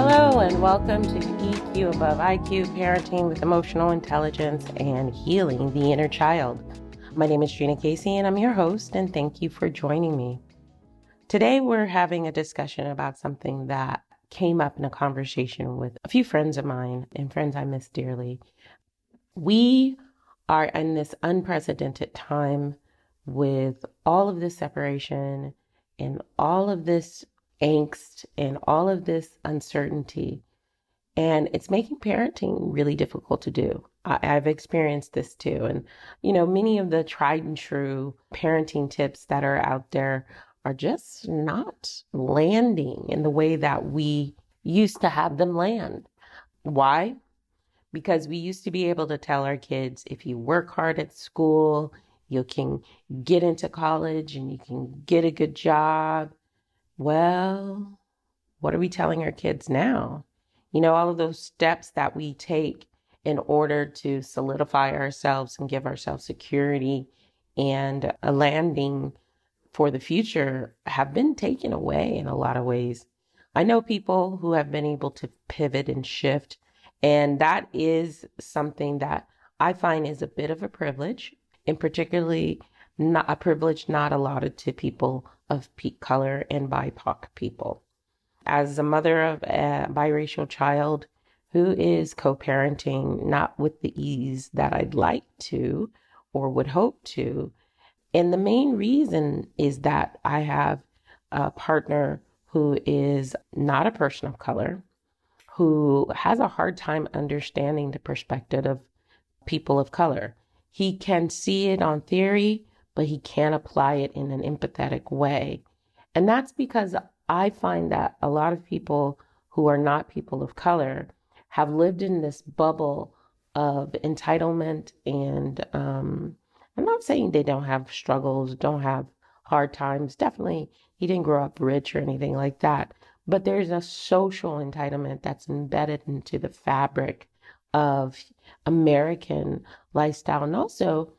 Hello, and welcome to EQ Above IQ Parenting with Emotional Intelligence and Healing the Inner Child. My name is Gina Casey, and I'm your host, and thank you for joining me. Today, we're having a discussion about something that came up in a conversation with a few friends of mine and friends I miss dearly. We are in this unprecedented time with all of this separation and all of this angst and all of this uncertainty. And it's making parenting really difficult to do. I, have experienced this too. And, you know, many of the tried and true parenting tips that are out there are just not landing in the way that we used to have them land. Why? Because we used to be able to tell our kids if you work hard at school, you can get into college and you can get a good job. Well, what are we telling our kids now? You know, all of those steps that we take in order to solidify ourselves and give ourselves security and a landing for the future have been taken away in a lot of ways. I know people who have been able to pivot and shift, and that is something that I find is a bit of a privilege and particularly not a privilege not allotted to people of peak color and BIPOC people. As a mother of a biracial child who is co parenting, not with the ease that I'd like to or would hope to. And the main reason is that I have a partner who is not a person of color, who has a hard time understanding the perspective of people of color. He can see it on theory, but he can't apply it in an empathetic way. And that's because I find that a lot of people who are not people of color have lived in this bubble of entitlement and um, I'm not saying they don't have struggles, don't have hard times. Definitely, he didn't grow up rich or anything like that. But there's a social entitlement that's embedded into the fabric of American lifestyle and also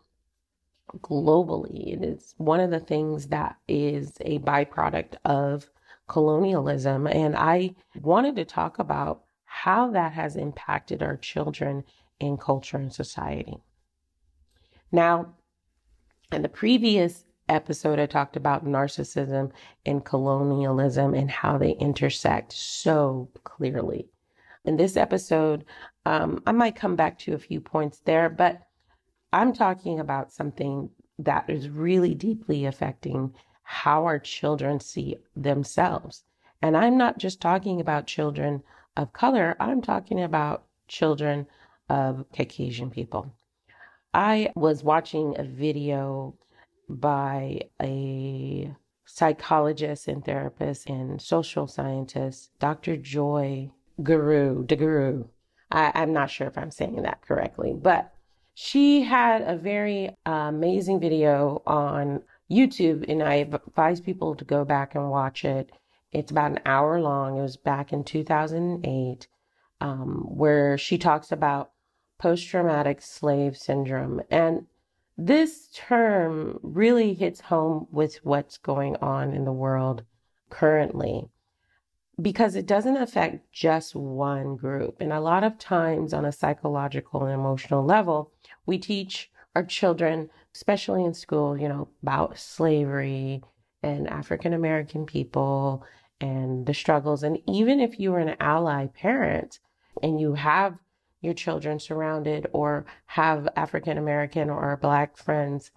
globally. It is one of the things that is a byproduct of colonialism. And I wanted to talk about how that has impacted our children in culture and society. Now, in the previous episode, I talked about narcissism and colonialism and how they intersect so clearly. In this episode, um, I might come back to a few points there, but I'm talking about something that is really deeply affecting how our children see themselves. And I'm not just talking about children of color, I'm talking about children of Caucasian people. I was watching a video by a psychologist and therapist and social scientist, Dr. Joy Guru, DeGuru. I, I'm not sure if I'm saying that correctly, but she had a very uh, amazing video on YouTube, and I advise people to go back and watch it. It's about an hour long. It was back in 2008, um, where she talks about post traumatic slave syndrome. And this term really hits home with what's going on in the world currently because it doesn't affect just one group. And a lot of times, on a psychological and emotional level, we teach our children, especially in school, you know, about slavery and African American people and the struggles. And even if you are an ally parent and you have your children surrounded or have African American or Black friends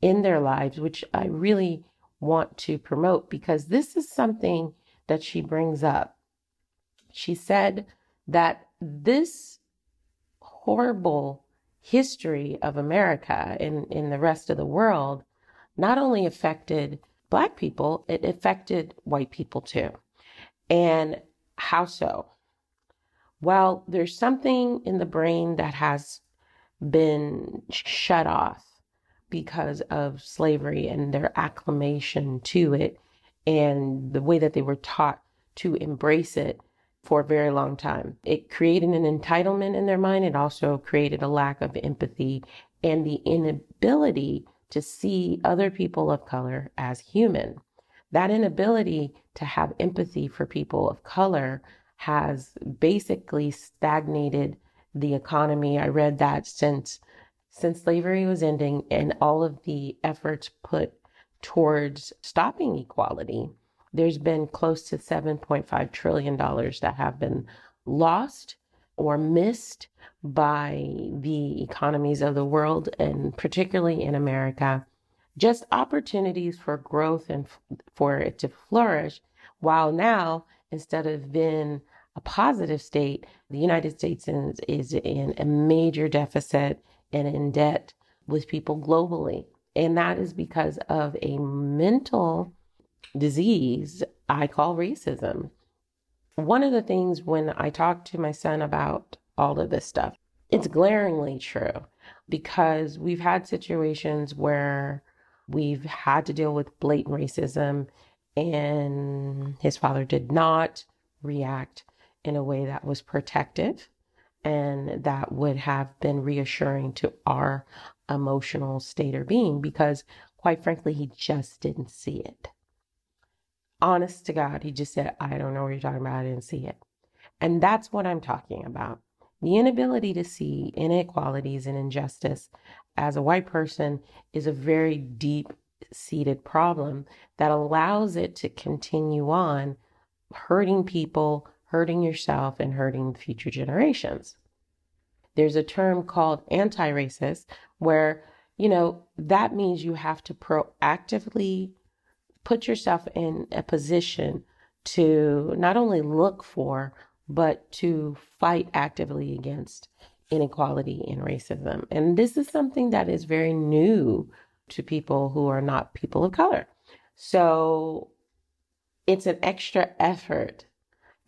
in their lives, which I really want to promote because this is something that she brings up. She said that this horrible history of America and in, the rest of the world not only affected Black people, it affected white people too. And how so? well, there's something in the brain that has been shut off because of slavery and their acclamation to it and the way that they were taught to embrace it for a very long time. It created an entitlement in their mind. It also created a lack of empathy and the inability to see other people of color as human. That inability to have empathy for people of color has basically stagnated the economy. I read that since since slavery was ending and all of the efforts put towards stopping equality, there's been close to 7.5 trillion dollars that have been lost or missed by the economies of the world and particularly in America. Just opportunities for growth and for it to flourish. While now, instead of being a positive state, the United States is, is in a major deficit and in debt with people globally. And that is because of a mental disease I call racism. One of the things when I talk to my son about all of this stuff, it's glaringly true because we've had situations where we've had to deal with blatant racism and his father did not react in a way that was protective and that would have been reassuring to our emotional state or being because, quite frankly, he just didn't see it. Honest to God, he just said, I don't know what you're talking about. I didn't see it. And that's what I'm talking about. The inability to see inequalities and injustice as a white person is a very deep seated problem that allows it to continue on hurting people, hurting yourself, and hurting future generations. There's a term called anti racist where, you know, that means you have to proactively put yourself in a position to not only look for, but to fight actively against inequality and racism. And this is something that is very new to people who are not people of color. So it's an extra effort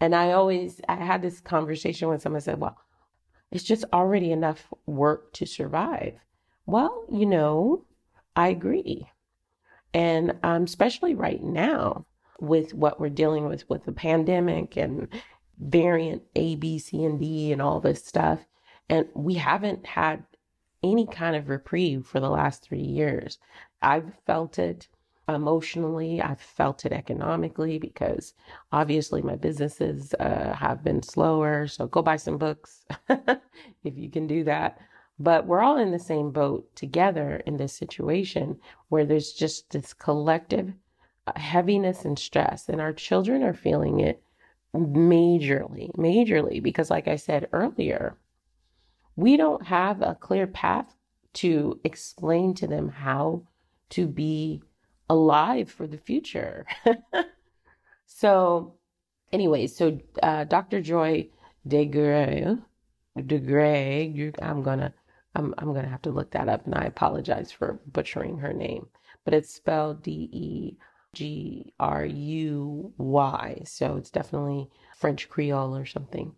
and I always, I had this conversation when someone said, well, it's just already enough work to survive. Well, you know, I agree. And um, especially right now with what we're dealing with, with the pandemic and variant A, B, C, and D and all this stuff. And we haven't had any kind of reprieve for the last three years. I've felt it emotionally. I've felt it economically because obviously my businesses uh, have been slower. So go buy some books if you can do that. But we're all in the same boat together in this situation where there's just this collective uh, heaviness and stress, and our children are feeling it majorly, majorly, because, like I said earlier, we don't have a clear path to explain to them how to be alive for the future. so, anyway, so uh, Dr. Joy DeGray, DeGray, I'm gonna, I'm, I'm gonna have to look that up, and I apologize for butchering her name, but it's spelled D E G R U Y, so it's definitely French Creole or something.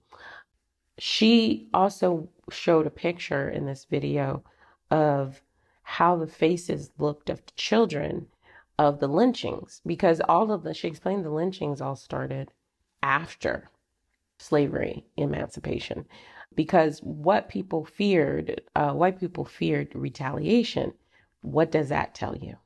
She also showed a picture in this video of how the faces looked of children of the lynchings because all of the, she explained the lynchings all started after slavery emancipation because what people feared, uh, white people feared retaliation. What does that tell you?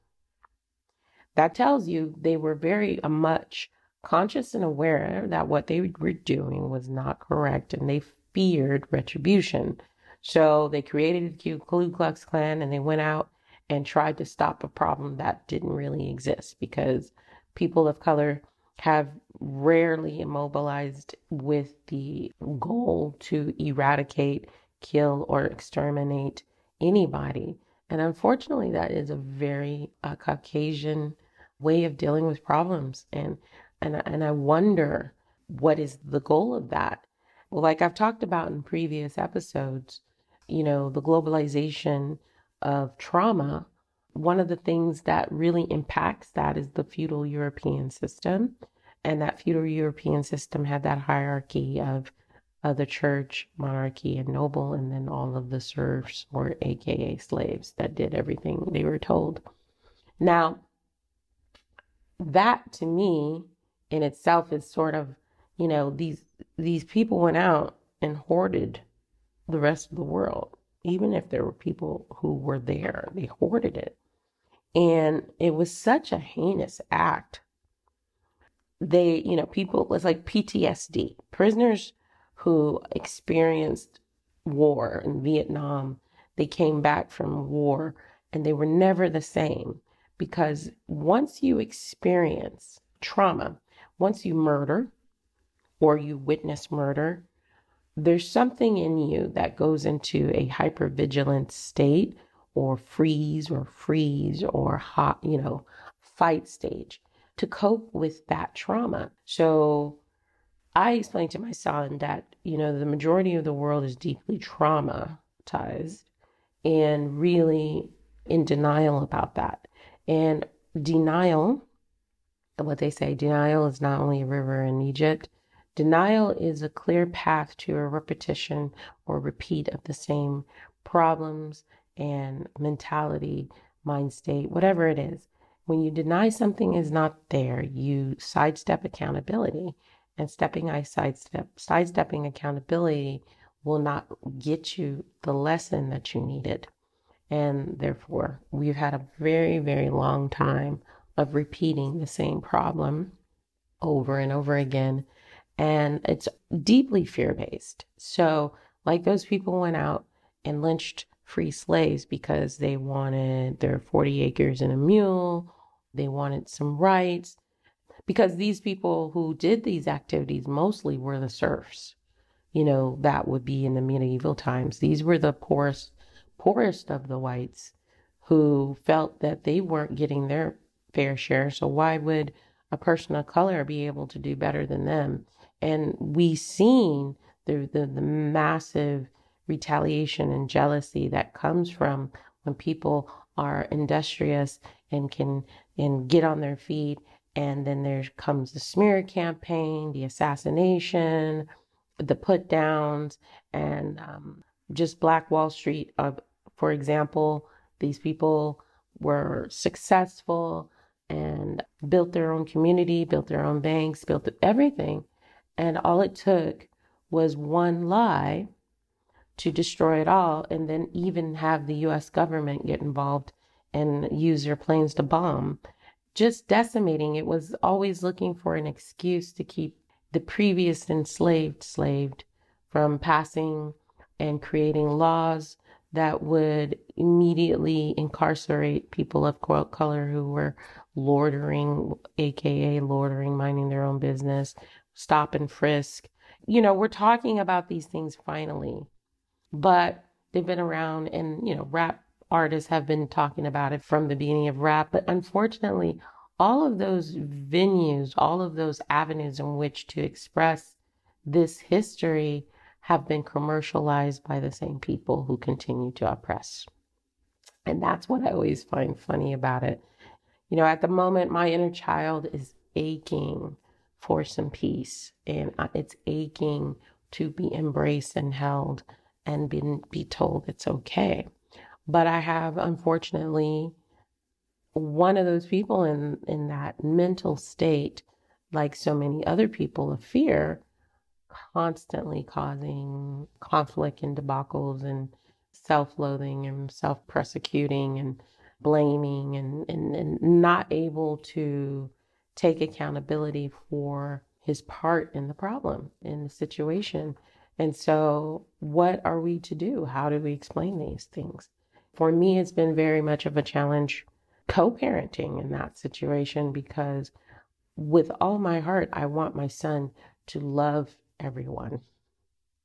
That tells you they were very uh, much conscious and aware that what they were doing was not correct and they feared retribution. So they created the Ku Klux Klan and they went out and tried to stop a problem that didn't really exist because people of color have rarely immobilized with the goal to eradicate, kill, or exterminate anybody. And unfortunately, that is a very uh, Caucasian way of dealing with problems. And, and, and I wonder what is the goal of that? Well, like I've talked about in previous episodes, you know, the globalization of trauma, one of the things that really impacts that is the feudal European system. And that feudal European system had that hierarchy of, of the church, monarchy, and noble, and then all of the serfs or AKA slaves that did everything they were told. Now, that to me in itself is sort of, you know, these these people went out and hoarded the rest of the world even if there were people who were there, they hoarded it. And it was such a heinous act they, you know, people, it's like PTSD. Prisoners who experienced war in Vietnam, they came back from war and they were never the same because once you experience trauma, once you murder or you witness murder, there's something in you that goes into a hypervigilant state or freeze or freeze or hot, you know, fight stage to cope with that trauma. So I explained to my son that, you know, the majority of the world is deeply traumatized and really in denial about that. And denial, what they say, denial is not only a river in Egypt. Denial is a clear path to a repetition or repeat of the same problems and mentality, mind state, whatever it is. When you deny something is not there, you sidestep accountability. And stepping I sidestep sidestepping accountability will not get you the lesson that you needed. And therefore, we've had a very, very long time of repeating the same problem over and over again. And it's deeply fear based. So, like those people went out and lynched free slaves because they wanted their 40 acres and a mule they wanted some rights because these people who did these activities mostly were the serfs. You know, that would be in the medieval times. These were the poorest, poorest of the whites who felt that they weren't getting their fair share. So why would a person of color be able to do better than them? And we seen the, the, the massive retaliation and jealousy that comes from when people are industrious and can and get on their feet. And then there comes the smear campaign, the assassination, the put downs, and um, just Black Wall Street. Uh, for example, these people were successful and built their own community, built their own banks, built everything. And all it took was one lie to destroy it all and then even have the US government get involved and use their planes to bomb. Just decimating it was always looking for an excuse to keep the previous enslaved slaved from passing and creating laws that would immediately incarcerate people of color who were loitering, aka loitering, minding their own business, stop and frisk. You know, we're talking about these things finally but they've been around and, you know, rap artists have been talking about it from the beginning of rap. But unfortunately, all of those venues, all of those avenues in which to express this history have been commercialized by the same people who continue to oppress. And that's what I always find funny about it. You know, at the moment, my inner child is aching for some peace and uh, it's aching to be embraced and held and been, be told it's okay. But I have, unfortunately, one of those people in, in that mental state, like so many other people of fear, constantly causing conflict and debacles and self loathing and self persecuting and blaming and, and, and not able to take accountability for his part in the problem, in the situation. And so, what are we to do? How do we explain these things? For me, it's been very much of a challenge co parenting in that situation because, with all my heart, I want my son to love everyone.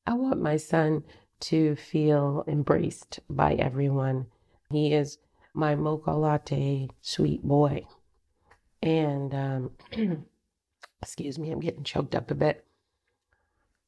I want my son to feel embraced by everyone. He is my mocha latte sweet boy. And, um, excuse me, I'm getting choked up a bit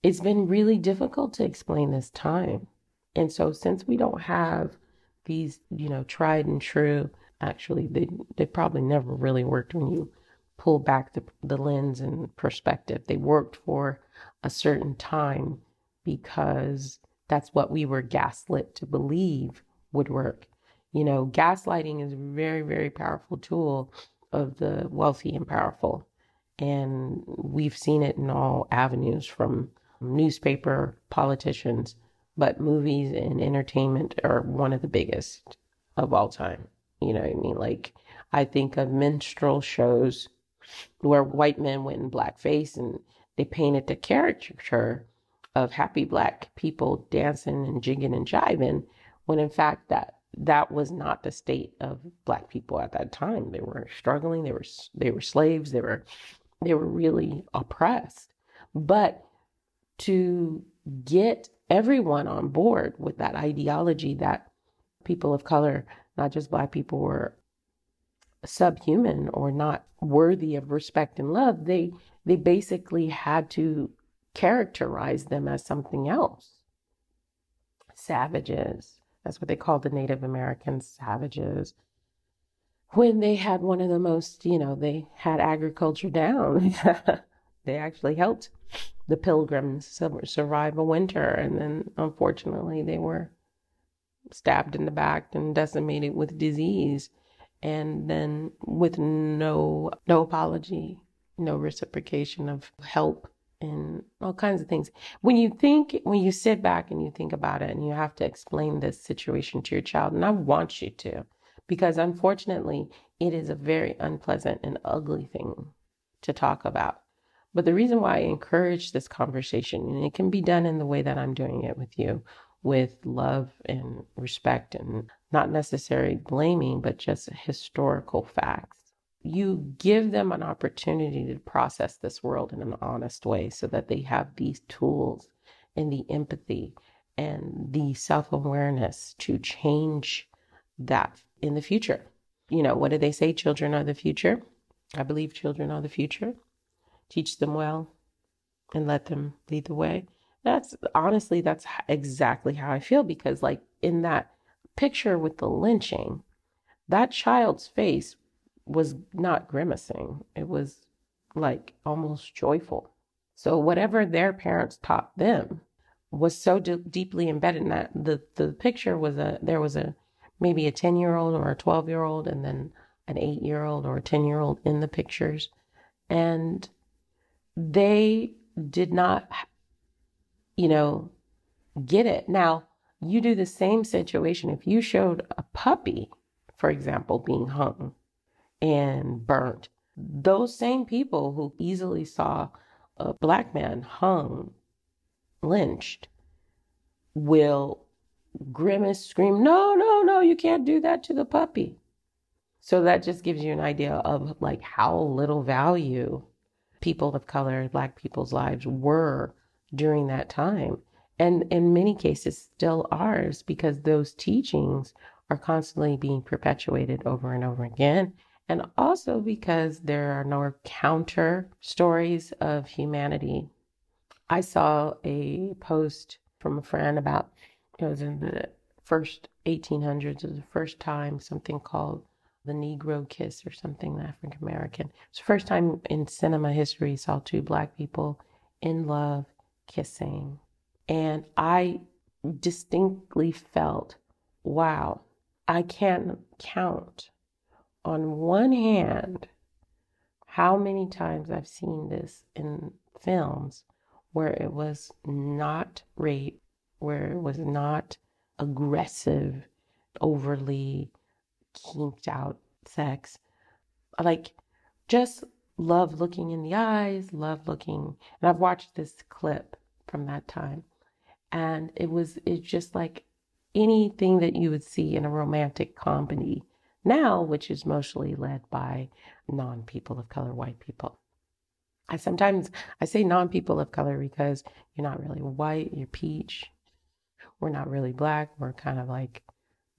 it's been really difficult to explain this time. And so since we don't have these, you know, tried and true, actually they they probably never really worked when you pull back the the lens and perspective. They worked for a certain time because that's what we were gaslit to believe would work. You know, gaslighting is a very, very powerful tool of the wealthy and powerful. And we've seen it in all avenues from newspaper, politicians, but movies and entertainment are one of the biggest of all time. You know what I mean? Like, I think of minstrel shows where white men went in blackface and they painted the caricature of happy black people dancing and jigging and jiving, when in fact that that was not the state of black people at that time. They were struggling. They were they were slaves. They were they were really oppressed. But to get everyone on board with that ideology that people of color, not just black people, were subhuman or not worthy of respect and love, they they basically had to characterize them as something else. Savages. That's what they called the Native American savages. When they had one of the most, you know, they had agriculture down. they actually helped the pilgrims survive a winter. And then, unfortunately, they were stabbed in the back and decimated with disease. And then, with no no apology, no reciprocation of help and all kinds of things. When you think, when you sit back and you think about it, and you have to explain this situation to your child, and I want you to, because unfortunately, it is a very unpleasant and ugly thing to talk about. But the reason why I encourage this conversation, and it can be done in the way that I'm doing it with you, with love and respect and not necessarily blaming, but just historical facts. You give them an opportunity to process this world in an honest way so that they have these tools and the empathy and the self awareness to change that in the future. You know, what do they say? Children are the future. I believe children are the future teach them well, and let them lead the way. That's honestly, that's exactly how I feel because, like, in that picture with the lynching, that child's face was not grimacing, it was like almost joyful. So, whatever their parents taught them was so d- deeply embedded in that the, the picture was a there was a maybe a 10 year old or a 12 year old and then an 8 year old or a 10 year old in the pictures and they did not, you know, get it. Now, you do the same situation. If you showed a puppy, for example, being hung and burnt, those same people who easily saw a black man hung, lynched, will grimace, scream, no, no, no, you can't do that to the puppy. So that just gives you an idea of like how little value people of color, Black people's lives were during that time. And in many cases, still ours, because those teachings are constantly being perpetuated over and over again. And also because there are no counter stories of humanity. I saw a post from a friend about, it was in the first 1800s, it was the first time something called the Negro Kiss or something, African American. It's the first time in cinema history saw two black people in love kissing. And I distinctly felt, wow, I can't count on one hand how many times I've seen this in films where it was not rape, where it was not aggressive, overly kinked out sex. Like, just love looking in the eyes, love looking. And I've watched this clip from that time. And it was, it's just like anything that you would see in a romantic comedy now, which is mostly led by non people of color, white people. I sometimes I say non people of color because you're not really white, you're peach. We're not really black. We're kind of like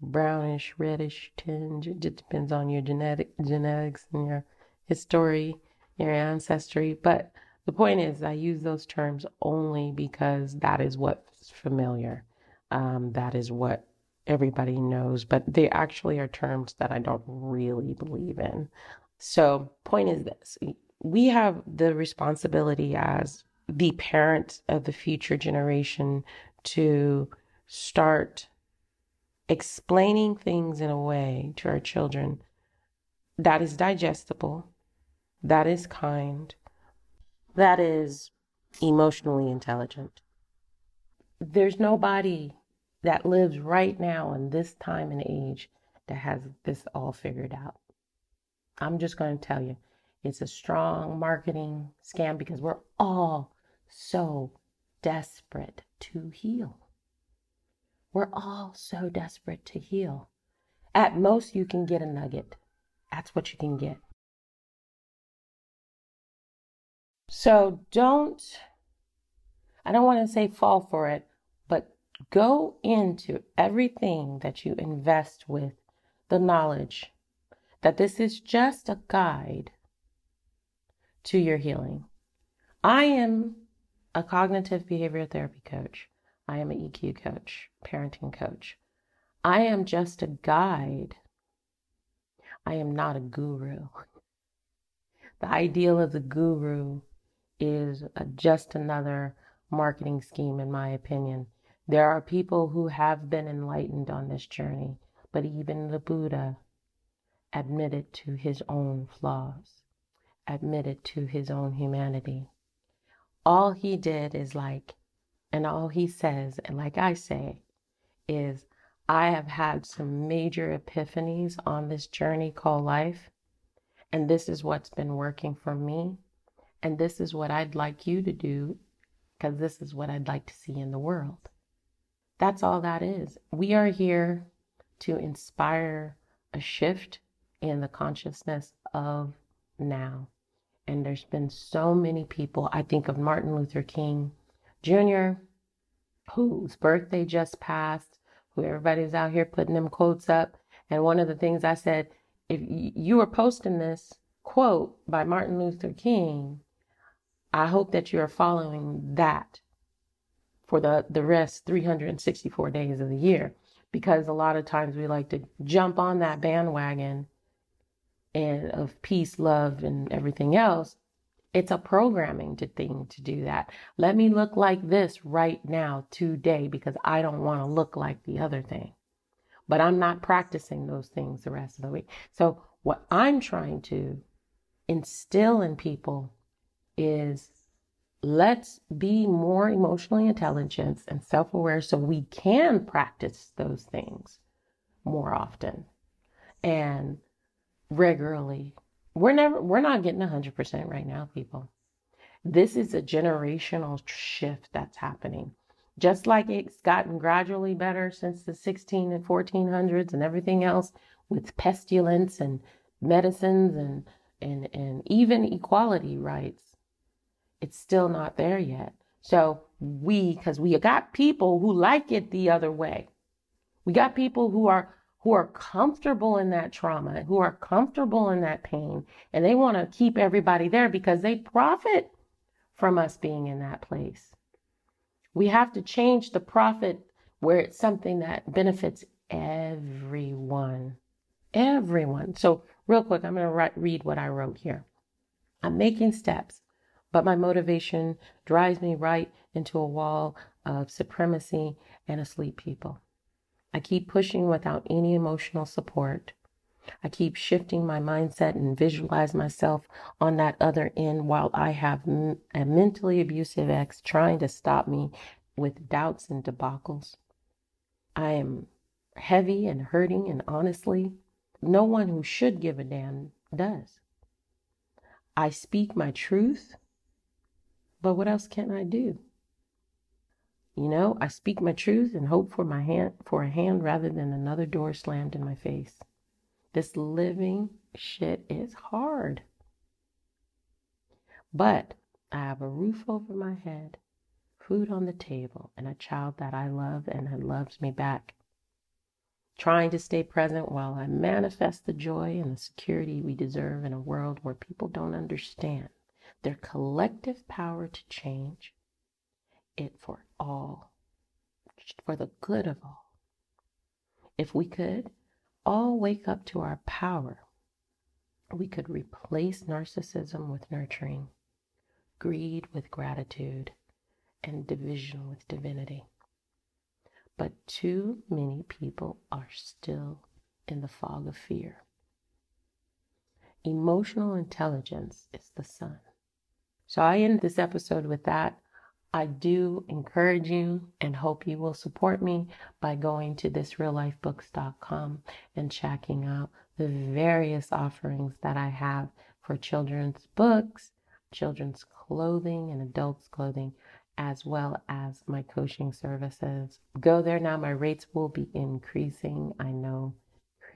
brownish, reddish tinge. It just depends on your genetic genetics and your history, your ancestry. But the point is, I use those terms only because that is what's familiar. Um, that is what everybody knows, but they actually are terms that I don't really believe in. So, point is this we have the responsibility as the parent of the future generation to start explaining things in a way to our children that is digestible, that is kind, that is emotionally intelligent. There's nobody that lives right now in this time and age that has this all figured out. I'm just going to tell you It's a strong marketing scam because we're all so desperate to heal. We're all so desperate to heal. At most, you can get a nugget. That's what you can get. So don't, I don't want to say fall for it, go into everything that you invest with the knowledge that this is just a guide to your healing. I am a cognitive behavior therapy coach. I am an EQ coach, parenting coach. I am just a guide. I am not a guru. The ideal of the guru is just another marketing scheme, in my opinion. There are people who have been enlightened on this journey, but even the Buddha admitted to his own flaws, admitted to his own humanity. All he did is like, and all he says, and like I say, is I have had some major epiphanies on this journey called life, and this is what's been working for me, and this is what I'd like you to do, because this is what I'd like to see in the world. That's all that is. We are here to inspire a shift in the consciousness of now. And there's been so many people. I think of Martin Luther King Jr., whose birthday just passed, who everybody's out here putting them quotes up. And one of the things I said, if you were posting this quote by Martin Luther King, I hope that you are following that for the, the rest 364 days of the year. Because a lot of times we like to jump on that bandwagon and of peace, love, and everything else. It's a programming to thing to do that. Let me look like this right now, today, because I don't want to look like the other thing. But I'm not practicing those things the rest of the week. So what I'm trying to instill in people is let's be more emotionally intelligent and self aware so we can practice those things more often and regularly. We're never, we're not getting 100% right now, people. This is a generational shift that's happening. Just like it's gotten gradually better since the 16 and 1400s and everything else with pestilence and medicines and, and, and even equality rights it's still not there yet. So we, because we got people who like it the other way. We got people who are who are comfortable in that trauma, who are comfortable in that pain, and they want to keep everybody there because they profit from us being in that place. We have to change the profit where it's something that benefits everyone. Everyone. So, real quick, I'm going to read what I wrote here. I'm making steps but my motivation drives me right into a wall of supremacy and asleep people. I keep pushing without any emotional support. I keep shifting my mindset and visualize myself on that other end while I have a mentally abusive ex trying to stop me with doubts and debacles. I am heavy and hurting, and honestly, no one who should give a damn does. I speak my truth but what else can I do? You know, I speak my truth and hope for my hand for a hand rather than another door slammed in my face. This living shit is hard. But I have a roof over my head, food on the table, and a child that I love and that loves me back. Trying to stay present while I manifest the joy and the security we deserve in a world where people don't understand their collective power to change it for all, for the good of all. If we could all wake up to our power, we could replace narcissism with nurturing, greed with gratitude, and division with divinity. But too many people are still in the fog of fear. Emotional intelligence is the sun. So I end this episode with that. I do encourage you and hope you will support me by going to thisreallifebooks.com and checking out the various offerings that I have for children's books, children's clothing, and adults' clothing, as well as my coaching services. Go there now. My rates will be increasing. I know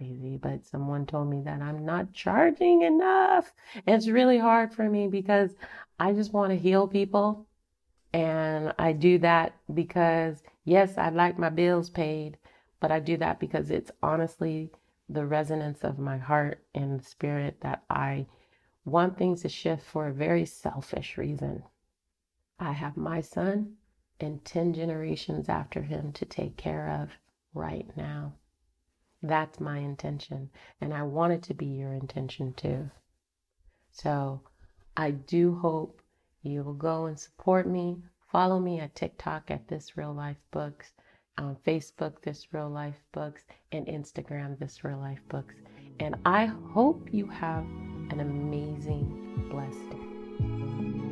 crazy, but someone told me that I'm not charging enough. It's really hard for me because I just want to heal people. And I do that because, yes, I'd like my bills paid, but I do that because it's honestly the resonance of my heart and spirit that I want things to shift for a very selfish reason. I have my son and 10 generations after him to take care of right now. That's my intention. And I want it to be your intention too. So I do hope you will go and support me. Follow me at TikTok at This Real Life Books, on Facebook, This Real Life Books, and Instagram, This Real Life Books. And I hope you have an amazing, blessed day.